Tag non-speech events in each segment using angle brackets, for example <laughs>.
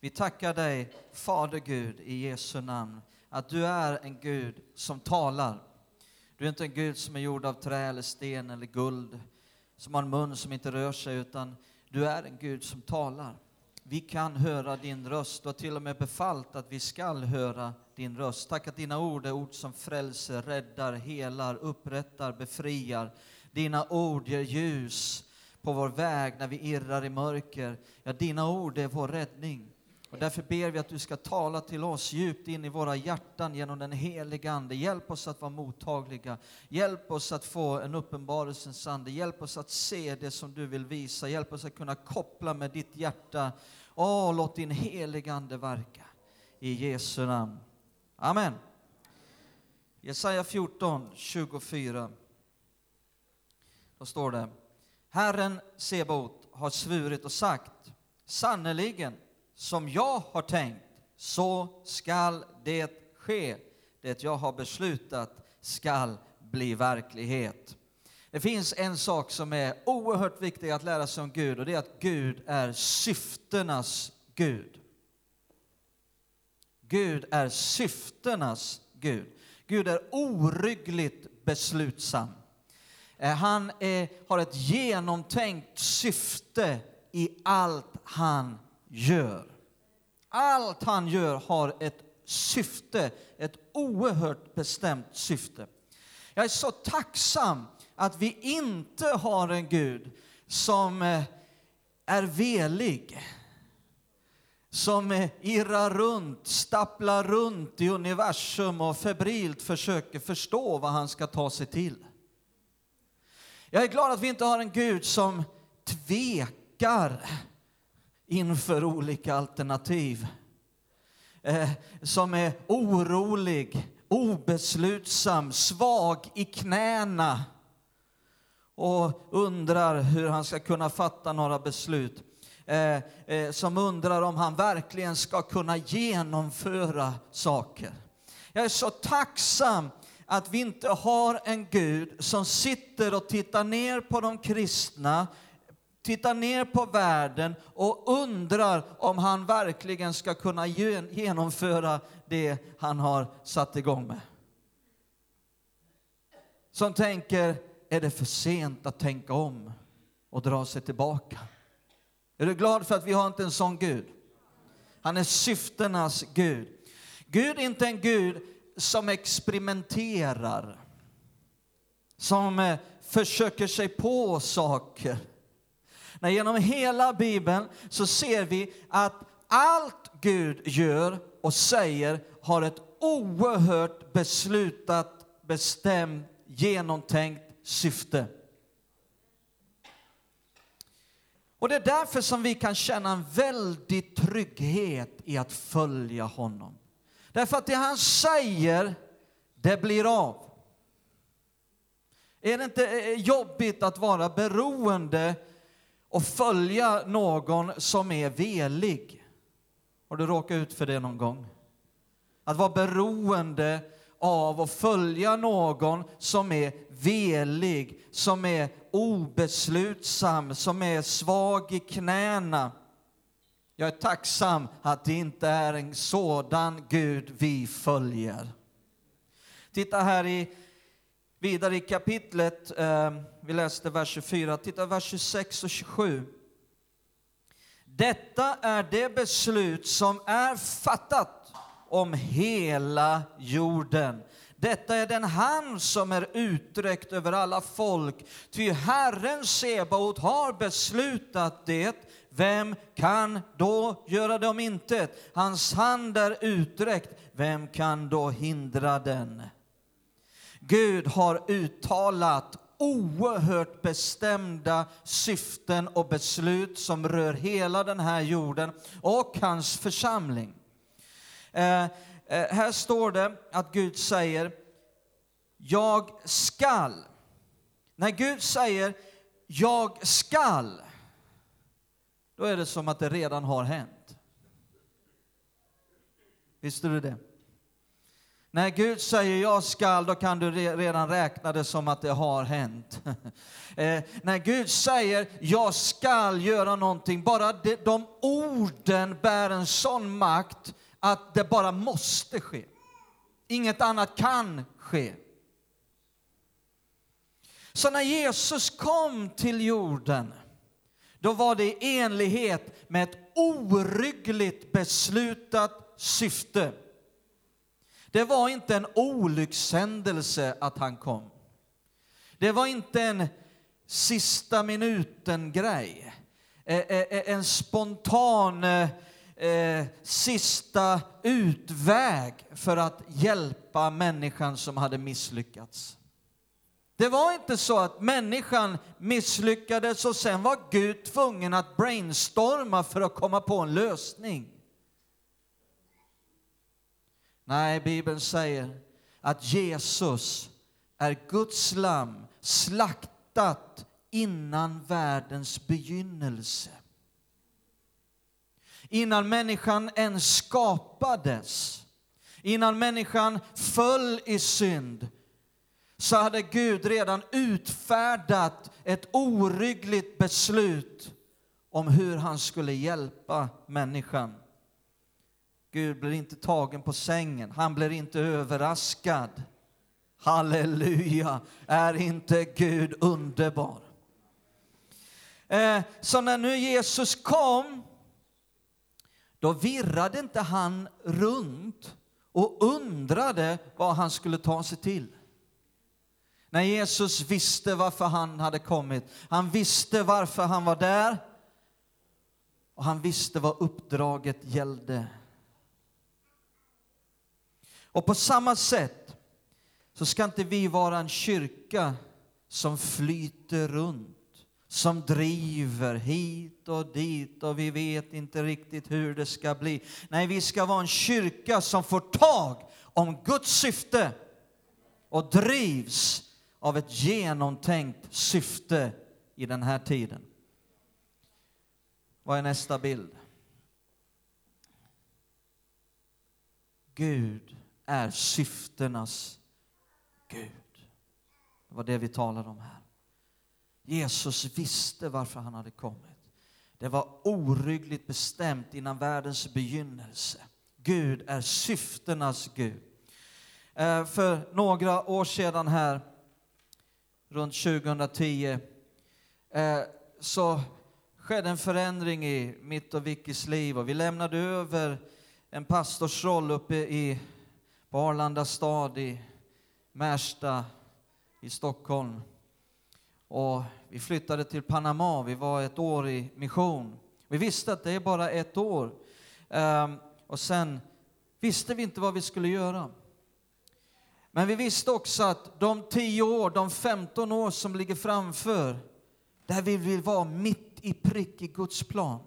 Vi tackar dig, Fader Gud, i Jesu namn, att du är en Gud som talar. Du är inte en Gud som är gjord av trä eller sten eller guld, som har en mun som inte rör sig, utan du är en Gud som talar. Vi kan höra din röst. Du har till och med befallt att vi skall höra din röst. Tack att dina ord är ord som frälser, räddar, helar, upprättar, befriar. Dina ord ger ljus på vår väg när vi irrar i mörker. Ja, dina ord är vår räddning. Och därför ber vi att du ska tala till oss djupt in i våra hjärtan genom den heliga Ande. Hjälp oss att vara mottagliga. Hjälp oss att få en uppenbarelsens ande. Hjälp oss att se det som du vill visa. Hjälp oss att kunna koppla med ditt hjärta. Åh, låt din heliga Ande verka. I Jesu namn. Amen. Jesaja 14, 24. Då står det Herren Sebaot har svurit och sagt sannerligen som jag har tänkt, så skall det ske. Det jag har beslutat skall bli verklighet. Det finns en sak som är oerhört viktig att lära sig om Gud och det är att Gud är syftenas Gud. Gud är syftenas Gud. Gud är oryggligt beslutsam. Eh, han är, har ett genomtänkt syfte i allt han gör. Allt han gör har ett syfte, ett oerhört bestämt syfte. Jag är så tacksam att vi inte har en Gud som eh, är velig, som eh, irrar runt, stapplar runt i universum och febrilt försöker förstå vad han ska ta sig till. Jag är glad att vi inte har en Gud som tvekar inför olika alternativ. Eh, som är orolig, obeslutsam, svag i knäna och undrar hur han ska kunna fatta några beslut. Eh, eh, som undrar om han verkligen ska kunna genomföra saker. Jag är så tacksam att vi inte har en Gud som sitter och tittar ner på de kristna tittar ner på världen och undrar om han verkligen ska kunna genomföra det han har satt igång med. Som tänker, är det för sent att tänka om och dra sig tillbaka? Är du glad för att vi har inte en sån Gud? Han är syftenas Gud. Gud är inte en Gud som experimenterar, som eh, försöker sig på saker när genom hela Bibeln så ser vi att allt Gud gör och säger har ett oerhört beslutat, bestämt, genomtänkt syfte. Och det är därför som vi kan känna en väldig trygghet i att följa honom. Därför att det han säger, det blir av. Är det inte eh, jobbigt att vara beroende och följa någon som är velig. Har du råkat ut för det någon gång? Att vara beroende av att följa någon som är velig, som är obeslutsam, som är svag i knäna. Jag är tacksam att det inte är en sådan Gud vi följer. Titta här i Vidare i kapitlet, eh, vi läste vers 24, titta vers 26 och 27. Detta är det beslut som är fattat om hela jorden. Detta är den hand som är utsträckt över alla folk. Ty Herren Sebaot har beslutat det. Vem kan då göra det om intet? Hans hand är utsträckt. Vem kan då hindra den? Gud har uttalat oerhört bestämda syften och beslut som rör hela den här jorden och hans församling. Eh, eh, här står det att Gud säger jag skall. När Gud säger jag skall, då är det som att det redan har hänt. Visste du det? När Gud säger jag skall, då kan du redan räkna det som att det har hänt. <laughs> eh, när Gud säger jag skall göra någonting, bara de, de orden bär en sån makt att det bara måste ske. Inget annat kan ske. Så när Jesus kom till jorden, då var det i enlighet med ett oryggligt beslutat syfte. Det var inte en olyckshändelse att han kom. Det var inte en sista minuten-grej. Eh, eh, eh, en spontan sista utväg för att hjälpa människan som hade misslyckats. Det var inte så att människan misslyckades och sen var Gud tvungen att brainstorma för att komma på en lösning. Nej, Bibeln säger att Jesus är Guds lam, slaktat innan världens begynnelse. Innan människan ens skapades, innan människan föll i synd, så hade Gud redan utfärdat ett oryggligt beslut om hur han skulle hjälpa människan. Gud blir inte tagen på sängen, han blir inte överraskad. Halleluja, är inte Gud underbar? Eh, så när nu Jesus kom, då virrade inte han runt och undrade vad han skulle ta sig till. När Jesus visste varför han hade kommit. Han visste varför han var där. Och han visste vad uppdraget gällde. Och på samma sätt så ska inte vi vara en kyrka som flyter runt, som driver hit och dit och vi vet inte riktigt hur det ska bli. Nej, vi ska vara en kyrka som får tag om Guds syfte och drivs av ett genomtänkt syfte i den här tiden. Vad är nästa bild? Gud är syftenas Gud. Det var det vi talade om här. Jesus visste varför han hade kommit. Det var oryggligt bestämt innan världens begynnelse. Gud är syftenas Gud. Eh, för några år sedan här, runt 2010, eh, så skedde en förändring i mitt och Vickis liv och vi lämnade över en pastorsroll uppe i på Arlanda stad i Märsta i Stockholm. Och vi flyttade till Panama. Vi var ett år i mission. Vi visste att det är bara ett år. Um, och sen visste vi inte vad vi skulle göra. Men vi visste också att de 10 år, de 15 år som ligger framför, där vi vill vara mitt i prick i Guds plan.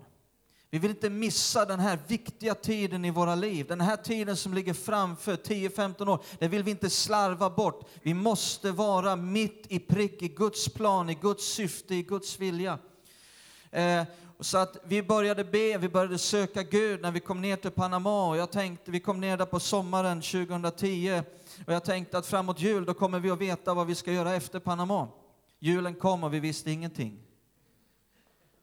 Vi vill inte missa den här viktiga tiden i våra liv. Den här tiden som ligger framför, 10-15 år, den vill vi inte slarva bort. Vi måste vara mitt i prick i Guds plan, i Guds syfte, i Guds vilja. Eh, så att vi började be, vi började söka Gud när vi kom ner till Panama. Och jag tänkte, vi kom ner där på sommaren 2010 och jag tänkte att framåt jul då kommer vi att veta vad vi ska göra efter Panama. Julen kom och vi visste ingenting.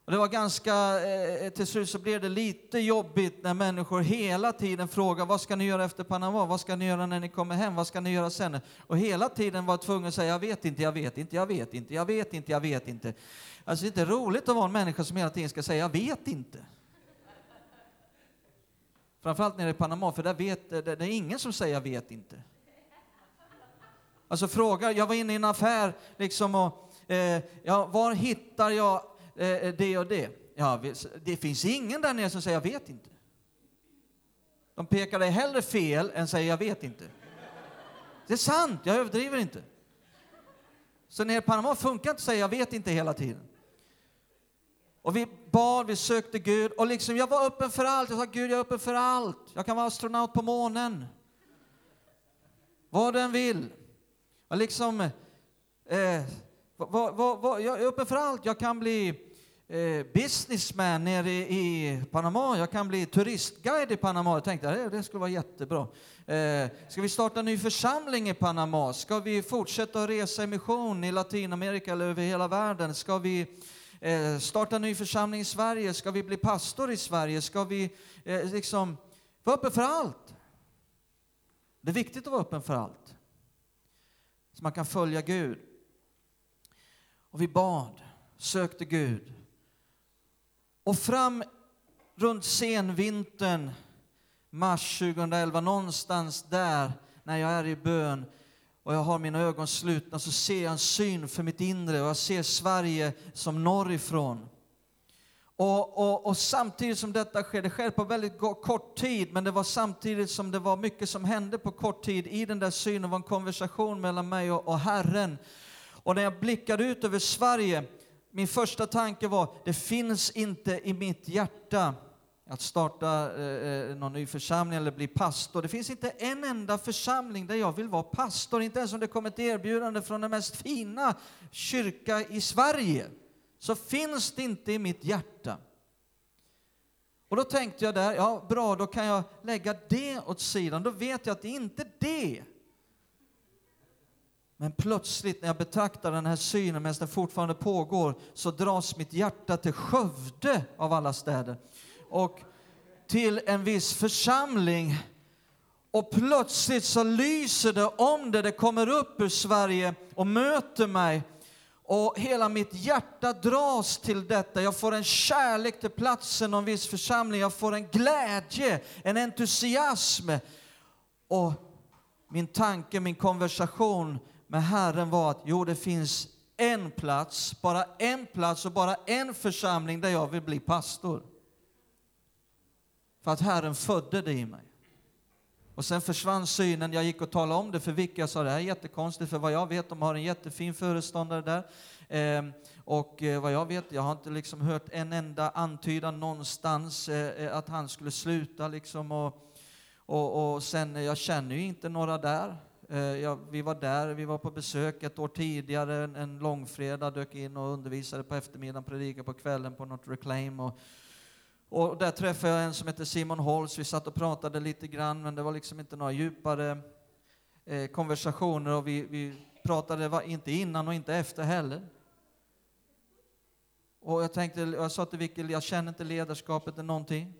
Och det var ganska, eh, eh, till slut så blev det lite jobbigt när människor hela tiden frågar vad ska ni göra efter Panama? Vad ska ni göra när ni kommer hem? Vad ska ni göra sen? Och hela tiden var tvungen att säga jag vet inte, jag vet inte, jag vet inte, jag vet inte, jag vet inte. Alltså det är inte roligt att vara en människa som hela tiden ska säga jag vet inte. Framförallt nere i Panama, för där vet, det, det är ingen som säger jag vet inte. Alltså frågar, jag var inne i en affär liksom och eh, ja, var hittar jag Eh, eh, det och det. Ja, det finns ingen där nere som säger jag vet inte. De pekar dig hellre fel än säger jag vet inte. Det är sant, jag överdriver inte. Så nere i Panama funkar inte att säga jag vet inte hela tiden. Och vi bad, vi sökte Gud och liksom jag var öppen för allt. Jag sa Gud, jag är öppen för allt. Jag kan vara astronaut på månen. Vad den vill. Och liksom, eh, eh vad, vad, vad, jag är öppen för allt. Jag kan bli eh, businessman nere i, Panama. Jag kan bli turistguide i Panama. Jag tänkte det, det skulle vara jättebra. Eh, ska vi starta en ny församling i Panama? Ska vi fortsätta att resa i mission i Latinamerika eller över hela världen? Ska vi eh, starta en ny församling i Sverige? Ska vi bli pastor i Sverige? Ska vi eh, liksom vara öppen för allt? Det är viktigt att vara öppen för allt. Så man kan följa Gud. Och vi bad, sökte Gud. Och fram runt senvintern, mars 2011, någonstans där, när jag är i bön och jag har mina ögon slutna, så ser jag en syn för mitt inre och jag ser Sverige som norrifrån. Och, och, och, samtidigt som detta sker, det sker på väldigt kort tid, men det var samtidigt som det var mycket som hände på kort tid. I den där synen var en konversation mellan mig och, och Herren. Och när jag blickade ut över Sverige, min första tanke var, det finns inte i mitt hjärta att starta eh, eh, någon ny församling eller bli pastor. Det finns inte en enda församling där jag vill vara pastor, inte ens om det kommer ett erbjudande från den mest fina kyrka i Sverige så finns det inte i mitt hjärta. Och då tänkte jag där, ja bra, då kan jag lägga det åt sidan. Då vet jag att det inte är det. Men plötsligt när jag betraktar den här synen medan den fortfarande pågår så dras mitt hjärta till Skövde av alla städer och till en viss församling. Och plötsligt så lyser det om det, det kommer upp ur Sverige och möter mig och hela mitt hjärta dras till detta. Jag får en kärlek till platsen och en viss församling. Jag får en glädje, en entusiasm. Och min tanke, min konversation med Herren var att jo, det finns en plats, bara en plats och bara en församling där jag vill bli pastor. För att Herren födde det i mig. Och sen försvann synen. Jag gick och talade om det för Vicky. Jag sa det här är jättekonstigt, för vad jag vet, de har en jättefin föreståndare där. Eh, och eh, vad jag vet, jag har inte liksom hört en enda antydan någonstans eh, eh att han skulle sluta. Liksom och, och, och sen, eh, jag känner ju inte några där. Eh, ja, vi var där, vi var på besök ett år tidigare, en, en långfredag, dök in och undervisade på eftermiddagen, predikade på kvällen på något reclaim. Och, och där träffade jag en som heter Simon Holst. Vi satt och pratade lite grann, men det var liksom inte några djupare eh, konversationer och vi, vi pratade var inte innan och inte efter heller. Och jag tänkte, jag sa till Vicky, jag känner inte ledarskapet eller någonting.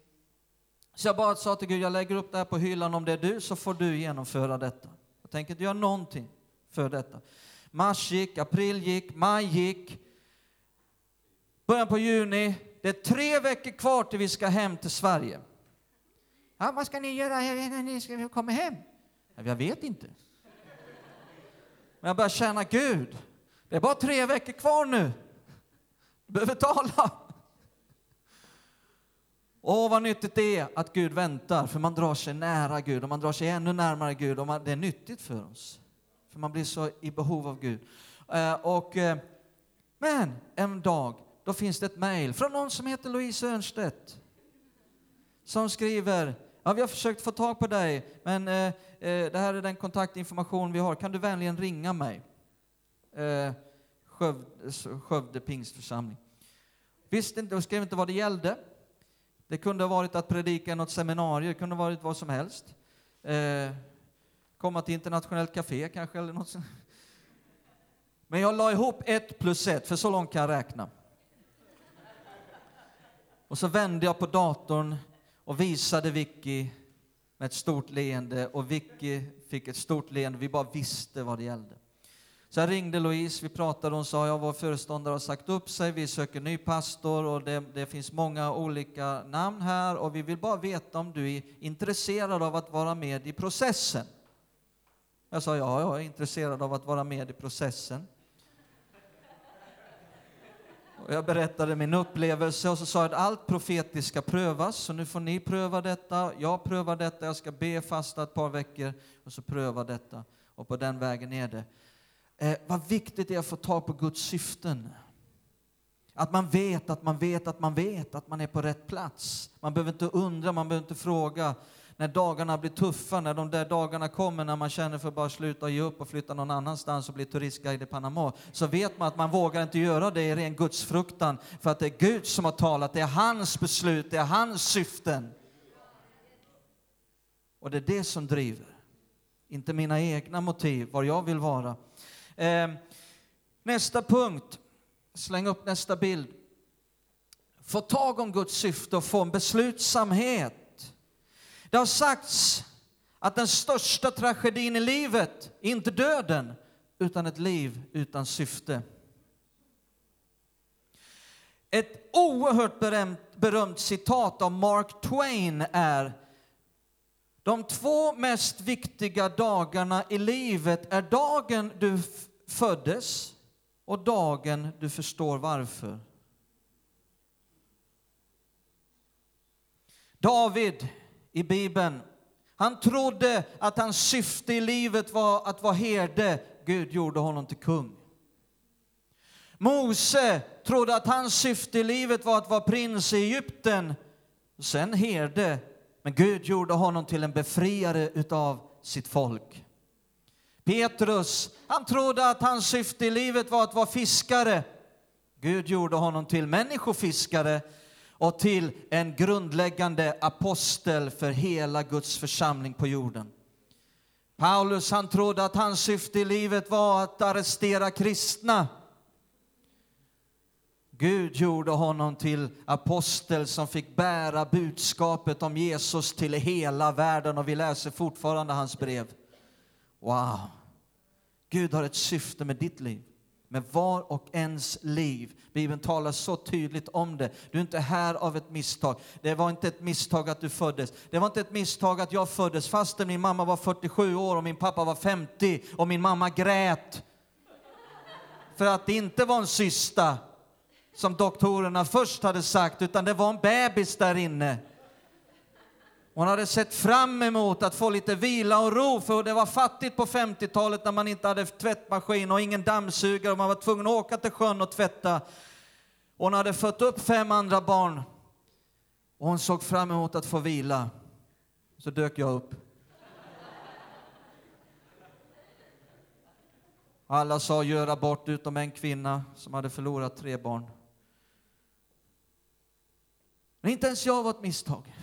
Så jag bara sa till Gud, jag lägger upp det här på hyllan, om det är du så får du genomföra detta. Jag tänker inte göra någonting för detta. Mars gick, april gick, maj gick. Början på juni, det är tre veckor kvar till vi ska hem till Sverige. Ja, vad ska ni göra när ni ska komma hem? Jag vet inte. Men jag börjar känna Gud. Det är bara tre veckor kvar nu. Du behöver tala. Åh, vad nyttigt det är att Gud väntar, för man drar sig nära Gud och man drar sig ännu närmare Gud och man, det är nyttigt för oss. För man blir så i behov av Gud. Eh, och, eh, men en dag då finns det ett mejl från någon som heter Louise Örnstedt som skriver Ja, vi har försökt få tag på dig, men eh, eh, det här är den kontaktinformation vi har. Kan du vänligen ringa mig? Eh, Skövde, Skövde pingstförsamling. Visste inte, och skrev inte vad det gällde. Det kunde ha varit att predika i något seminarium, det kunde ha varit vad som helst. Eh, komma till internationellt café kanske, eller något sånt. Men jag la ihop ett plus ett, för så långt kan jag räkna. Och så vände jag på datorn och visade Vicky med ett stort leende och Vicky fick ett stort leende. Vi bara visste vad det gällde. Så jag ringde Louise, vi pratade, hon sa att vår föreståndare har sagt upp sig, vi söker ny pastor och det, det, finns många olika namn här och vi vill bara veta om du är intresserad av att vara med i processen. Jag sa ja, jag är intresserad av att vara med i processen. Och jag berättade min upplevelse och så sa jag att allt profetiskt ska prövas, så nu får ni pröva detta, jag prövar detta, jag ska be fasta ett par veckor och så pröva detta. Och på den vägen är det. Eh, vad viktigt det är att få tag på Guds syften. Att man vet, att man vet, att man vet att man är på rätt plats. Man behöver inte undra, man behöver inte fråga. när dagarna blir tuffa, när de där dagarna kommer när man känner för att bara sluta ge upp och flytta någon annanstans och bli turistguide i Panama, så vet man att man vågar inte göra det i ren gudsfruktan, för att det är Gud som har talat, det är hans beslut, det är hans syften. Och det är det som driver, inte mina egna motiv, var jag vill vara. Eh, nästa punkt, släng upp nästa bild. Få tag om Guds syfte och få en beslutsamhet. Det har sagts att den största tragedin i livet är inte döden, utan ett liv utan syfte. Ett oerhört berömt, berömt citat av Mark Twain är de två mest viktiga dagarna i livet är dagen du föddes och dagen du förstår varför. David i Bibeln, han trodde att hans syfte i livet var att vara herde. Gud gjorde honom till kung. Mose trodde att hans syfte i livet var att vara prins i Egypten, sen herde. Men Gud gjorde honom till en befriare utav sitt folk. Petrus, han trodde att hans syfte i livet var att vara fiskare. Gud gjorde honom till människofiskare och till en grundläggande apostel för hela Guds församling på jorden. Paulus han trodde att hans syfte i livet var att arrestera kristna. Gud gjorde honom till apostel som fick bära budskapet om Jesus till hela världen och vi läser fortfarande hans brev. Wow! Gud har ett syfte med ditt liv, med var och ens liv. Bibeln talar så tydligt om det. Du är inte här av ett misstag. Det var inte ett misstag att du föddes. Det var inte ett misstag att jag föddes fastän min mamma var 47 år och min pappa var 50 och min mamma grät. För att det inte var en cysta som doktorerna först hade sagt, utan det var en bebis där inne. Hon hade sett fram emot att få lite vila och ro, för det var fattigt på 50-talet när man inte hade tvättmaskin och ingen dammsugare och man var tvungen att åka till sjön och tvätta. Hon hade fött upp fem andra barn och hon såg fram emot att få vila. Så dök jag upp. Alla sa gör abort, utom en kvinna som hade förlorat tre barn. Men inte ens jag var ett misstag.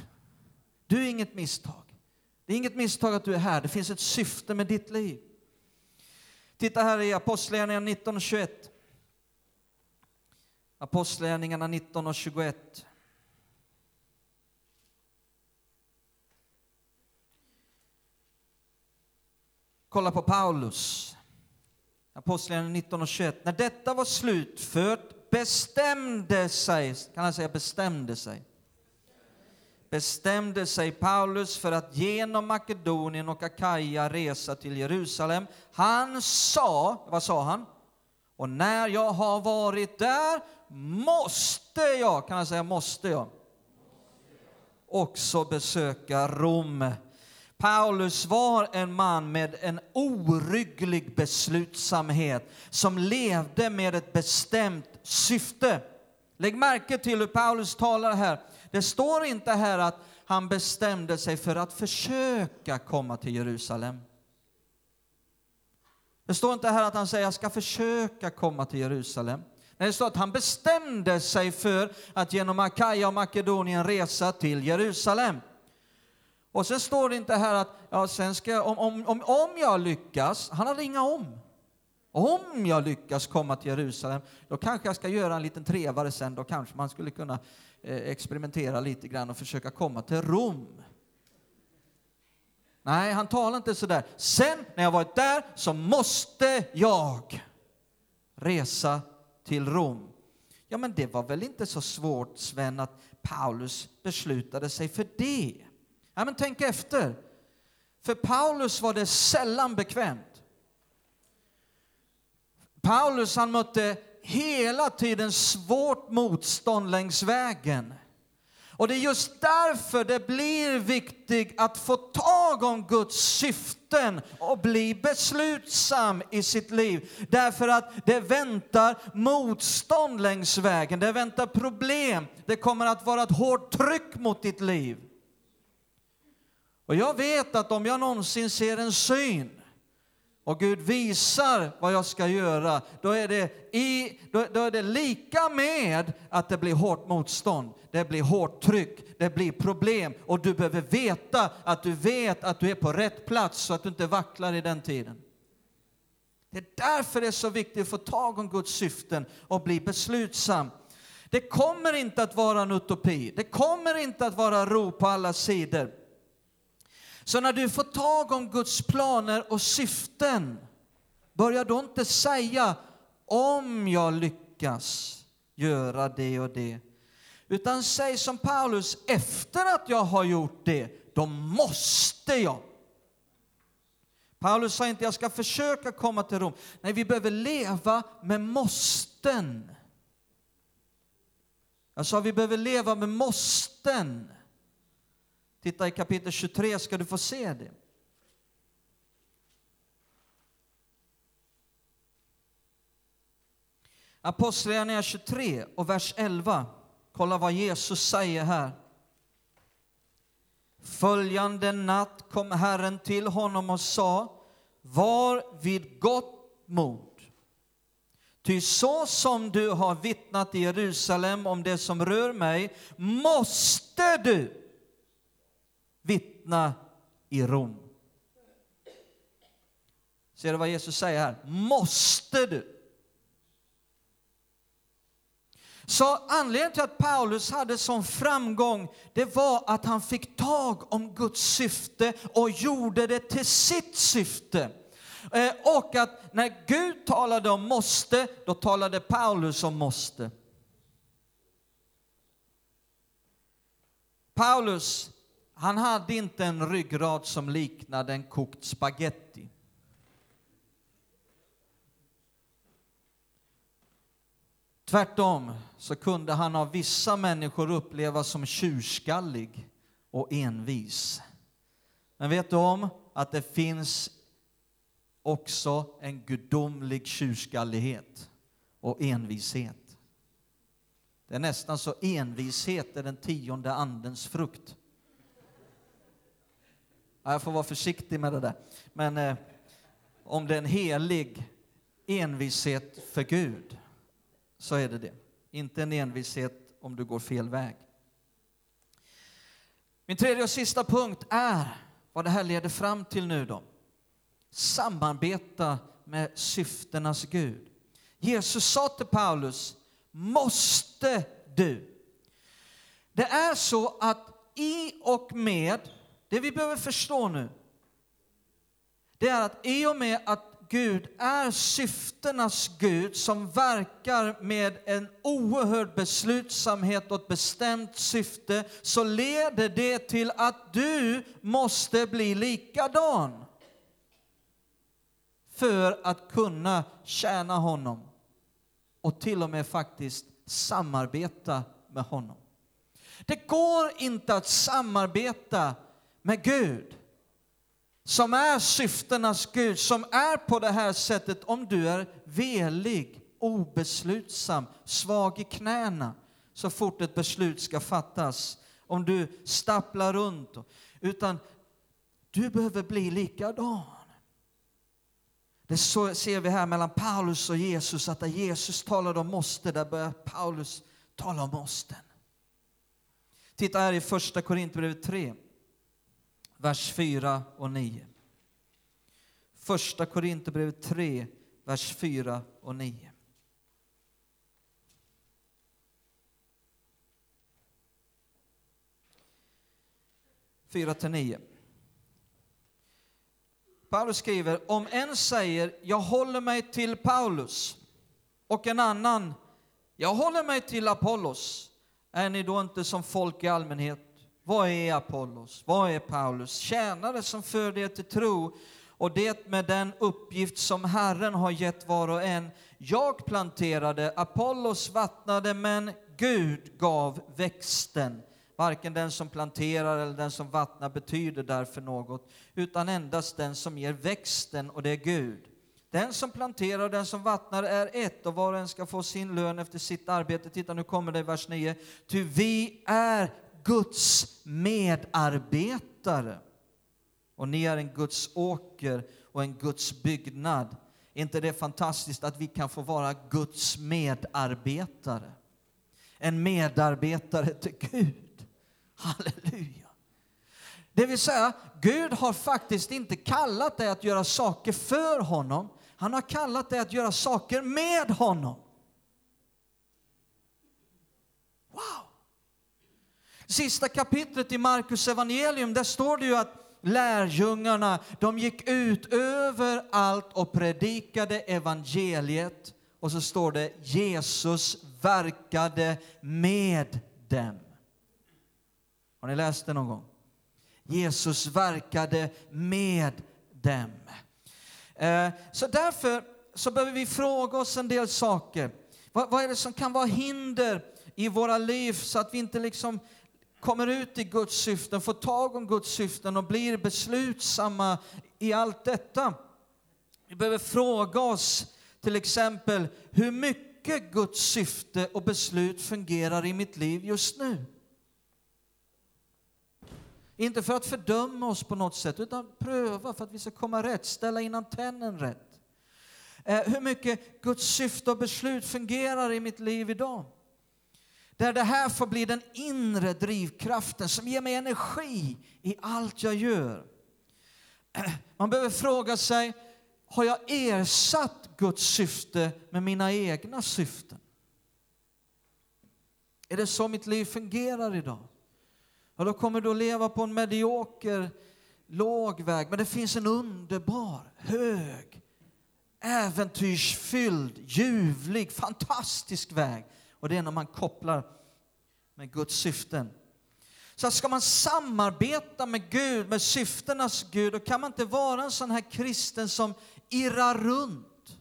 Du är inget misstag. Det är inget misstag att du är här. Det finns ett syfte med ditt liv. Titta här i Apostlagärningarna 19 och 21. Apostlagärningarna 19 och 21. Kolla på Paulus. Apostlagärningarna 19 och 21. När detta var slutfört bestämde sig, kan han säga bestämde sig, bestämde sig Paulus för att genom Makedonien och Akaja resa till Jerusalem. Han sa, vad sa han? Och när jag har varit där måste jag, kan jag säga måste jag, också besöka Rom. Paulus var en man med en orygglig beslutsamhet som levde med ett bestämt syfte. Lägg märke till hur Paulus talar här. Det står inte här att han bestämde sig för att försöka komma till Jerusalem. Det står inte här att han säger jag ska försöka komma till Jerusalem. Nej, det står att han bestämde sig för att genom Akaja och Makedonien resa till Jerusalem. Och sen står det inte här att ja, sen ska jag, om, om, om, om jag lyckas, han hade inga om. Om jag lyckas komma till Jerusalem, då kanske jag ska göra en liten trevare sen, då kanske man skulle kunna Eh, experimentera lite grann och försöka komma till Rom. Nej, han talar inte så där. Sen när jag varit där så måste jag resa till Rom. Ja, men det var väl inte så svårt, Sven, att Paulus beslutade sig för det. Ja, men tänk efter. För Paulus var det sällan bekvämt. Paulus han mötte hela tiden svårt motstånd längs vägen. Och det är just därför det blir viktigt att få tag om Guds syften och bli beslutsam i sitt liv. Därför att det väntar motstånd längs vägen, det väntar problem, det kommer att vara ett hårt tryck mot ditt liv. Och jag vet att om jag någonsin ser en syn och Gud visar vad jag ska göra, då är, det i, då, då, är det lika med att det blir hårt motstånd, det blir hårt tryck, det blir problem och du behöver veta att du vet att du är på rätt plats så att du inte vacklar i den tiden. Det är därför det är så viktigt att få tag om Guds syften och bli beslutsam. Det kommer inte att vara en utopi, det kommer inte att vara ro på alla sidor. Så när du får tag om Guds planer och syften, börja då inte säga om jag lyckas göra det och det. Utan säg som Paulus, efter att jag har gjort det, då måste jag. Paulus sa inte jag ska försöka komma till Rom. Nej, vi behöver leva med måsten. Jag sa vi behöver leva med måsten. Titta i kapitel 23 ska du få se det. Apostlagärningarna 23 och vers 11. Kolla vad Jesus säger här. Följande natt kom Herren till honom och sa, var vid gott mod. Ty så som du har vittnat i Jerusalem om det som rör mig, måste du vittna i Rom. Ser du vad Jesus säger här? Måste du? Så anledningen till att Paulus hade sån framgång, det var att han fick tag om Guds syfte och gjorde det till sitt syfte. Eh, och att när Gud talade om måste, då talade Paulus om måste. Paulus, han hade inte en ryggrad som liknade en kokt spaghetti. Tvärtom så kunde han av vissa människor upplevas som tjurskallig och envis. Men vet du om att det finns också en gudomlig tjurskallighet och envishet? Det är nästan så envishet är den tionde andens frukt. Jag får vara försiktig med det där. Men eh, om det är en helig envishet för Gud så är det det. Inte en envishet om du går fel väg. Min tredje och sista punkt är vad det här leder fram till nu då. Samarbeta med syftenas Gud. Jesus sa till Paulus, måste du. Det är så att i och med, det vi behöver förstå nu, det är att i och med att Gud är syftenas Gud som verkar med en oerhörd beslutsamhet och ett bestämt syfte så leder det till att du måste bli likadan för att kunna tjäna honom och till och med faktiskt samarbeta med honom. Det går inte att samarbeta med Gud som är syftenas Gud, som är på det här sättet om du är velig, obeslutsam, svag i knäna så fort ett beslut ska fattas. Om du stapplar runt. Utan du behöver bli likadan. Det så ser vi här mellan Paulus och Jesus, att där Jesus talade om måste, där börjar Paulus tala om måsten. Titta här i första Korinthierbrevet 3 vers 4 och 9. Första Korinthierbrevet 3, vers 4 och 9. Fyra till nio. Paulus skriver, om en säger jag håller mig till Paulus och en annan jag håller mig till Apollos, är ni då inte som folk i allmänhet vad är Apollos? Vad är Paulus? Tjänare som för er till tro och det med den uppgift som Herren har gett var och en. Jag planterade, Apollos vattnade, men Gud gav växten. Varken den som planterar eller den som vattnar betyder därför något, utan endast den som ger växten, och det är Gud. Den som planterar och den som vattnar är ett, och var och en ska få sin lön efter sitt arbete. Titta, nu kommer det i vers 9. Ty vi är Guds medarbetare. och ni är en Guds åker och en Guds byggnad. Är inte det fantastiskt att vi kan få vara Guds medarbetare? En medarbetare till Gud. Halleluja! Det vill säga, Gud har faktiskt inte kallat dig att göra saker för honom. Han har kallat dig att göra saker med honom. Wow! Sista kapitlet i Markus evangelium, där står det ju att lärjungarna, de gick ut överallt och predikade evangeliet. Och så står det Jesus verkade med dem. Har ni läst det någon gång? Jesus verkade med dem. Eh, så därför så behöver vi fråga oss en del saker. Vad, är det som kan vara hinder i våra liv så att vi inte liksom kommer ut i Guds syften, får tag om Guds syften och blir beslutsamma i allt detta. Vi behöver fråga oss till exempel hur mycket Guds syfte och beslut fungerar i mitt liv just nu. Inte för att fördöma oss på något sätt, utan pröva för att vi ska komma rätt, ställa in antennen rätt. Eh, hur mycket Guds syfte och beslut fungerar i mitt liv idag. Där det här får bli den inre drivkraften som ger mig energi i allt jag gör. <clears throat> Man behöver fråga sig, har jag ersatt Guds syfte med mina egna syften? Är det så mitt liv fungerar idag? Ja, då kommer du att leva på en medioker, låg väg. Men det finns en underbar, hög, äventyrsfylld, ljuvlig, fantastisk väg och det är när man kopplar med Guds syften. Så ska man samarbeta med Gud, med syftenas Gud, då kan man inte vara en sån här kristen som irrar runt.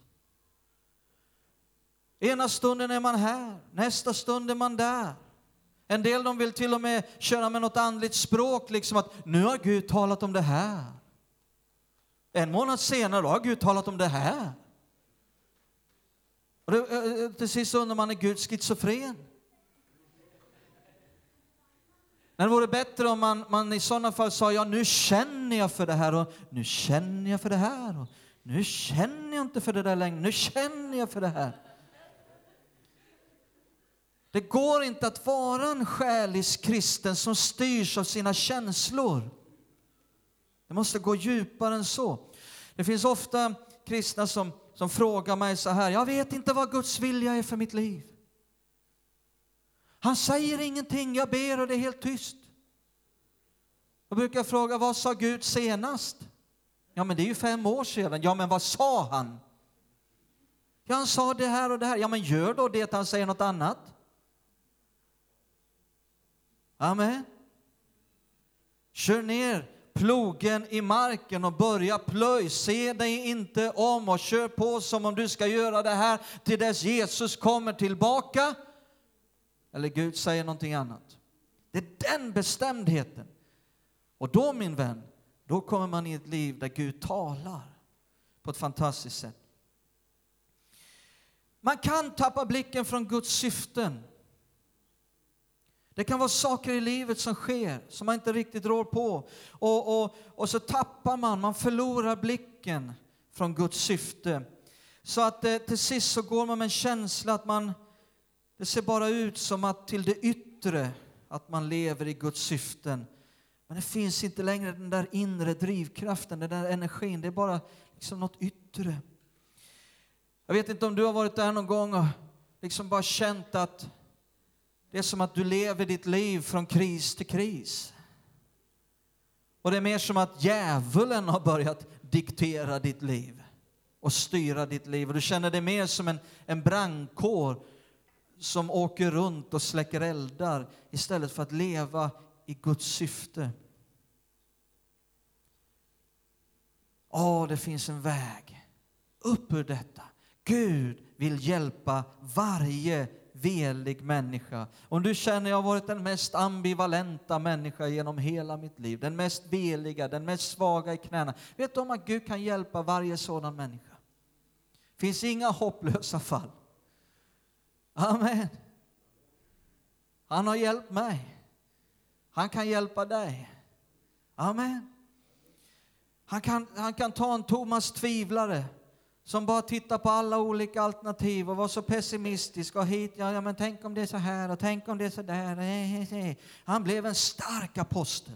Ena stunden är man här, nästa stund är man där. En del de vill till och med köra med något andligt språk, liksom att nu har Gud talat om det här. En månad senare har Gud talat om det här. Och det, till sist undrar man, är Gud schizofren? Men det vore bättre om man, man i sådana fall sa, ja nu känner jag för det här och nu känner jag för det här och nu känner jag inte för det där längre, nu känner jag för det här. Det går inte att vara en själisk kristen som styrs av sina känslor. Det måste gå djupare än så. Det finns ofta kristna som som frågar mig så här, jag vet inte vad Guds vilja är för mitt liv. Han säger ingenting, jag ber och det är helt tyst. Då brukar jag fråga, vad sa Gud senast? Ja, men det är ju fem år sedan. Ja, men vad sa han? Ja, han sa det här och det här. Ja, men gör då det att han säger något annat. Amen. Kör ner plogen i marken och börja plöj. Se dig inte om och kör på som om du ska göra det här till dess Jesus kommer tillbaka. Eller Gud säger någonting annat. Det är den bestämdheten. Och då min vän, då kommer man i ett liv där Gud talar på ett fantastiskt sätt. Man kan tappa blicken från Guds syften det kan vara saker i livet som sker som man inte riktigt rår på. Och, och, och så tappar man, man förlorar blicken från Guds syfte. Så att eh, till sist så går man med en känsla att man, det ser bara ut som att till det yttre, att man lever i Guds syften. Men det finns inte längre den där inre drivkraften, den där energin. Det är bara liksom något yttre. Jag vet inte om du har varit där någon gång och liksom bara känt att det är som att du lever ditt liv från kris till kris. Och det är mer som att djävulen har börjat diktera ditt liv och styra ditt liv. Och du känner dig mer som en, en brandkår som åker runt och släcker eldar istället för att leva i Guds syfte. Åh, det finns en väg upp ur detta. Gud vill hjälpa varje velig människa. Om du känner jag har varit den mest ambivalenta människa genom hela mitt liv, den mest veliga, den mest svaga i knäna. Vet du om att Gud kan hjälpa varje sådan människa? Det finns inga hopplösa fall. Amen. Han har hjälpt mig. Han kan hjälpa dig. Amen. Han kan, han kan ta en Thomas tvivlare som bara tittar på alla olika alternativ och var så pessimistisk och hit, ja, ja men tänk om det är så här och tänk om det är så där. Eh, eh, eh, Han blev en stark apostel.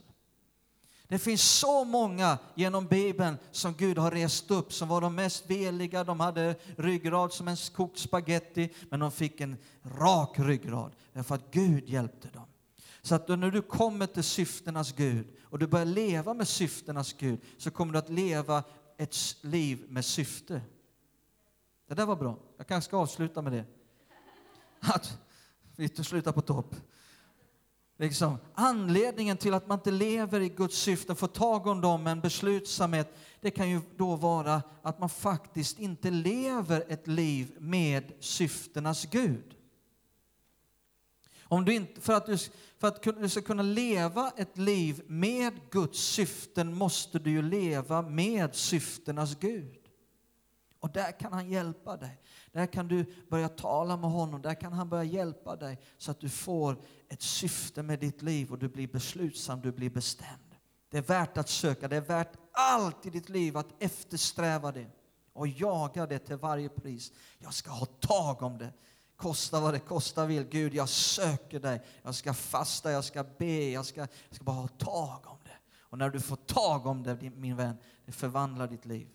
Det finns så många genom Bibeln som Gud har rest upp, som var de mest veliga, de hade ryggrad som en kokt spaghetti, men de fick en rak ryggrad, därför att Gud hjälpte dem. Så att när du kommer till syftenas Gud och du börjar leva med syftenas Gud, så kommer du att leva ett liv med syfte. Det där var bra. Jag kanske ska avsluta med det. Att vi slutar på topp. Liksom, anledningen till att man inte lever i Guds syfte, får tag om dem med en beslutsamhet, det kan ju då vara att man faktiskt inte lever ett liv med syftenas Gud. Om du inte, för, att du, för att du ska kunna leva ett liv med Guds syften måste du ju leva med syftenas Gud. Och där kan han hjälpa dig. Där kan du börja tala med honom, där kan han börja hjälpa dig så att du får ett syfte med ditt liv och du blir beslutsam, du blir bestämd. Det är värt att söka, det är värt allt i ditt liv att eftersträva det och jaga det till varje pris. Jag ska ha tag om det. Kosta vad det kosta vill. Gud, jag söker dig. Jag ska fasta, jag ska be, jag ska, jag ska bara ha tag om det. Och när du får tag om det, min vän, det förvandlar ditt liv.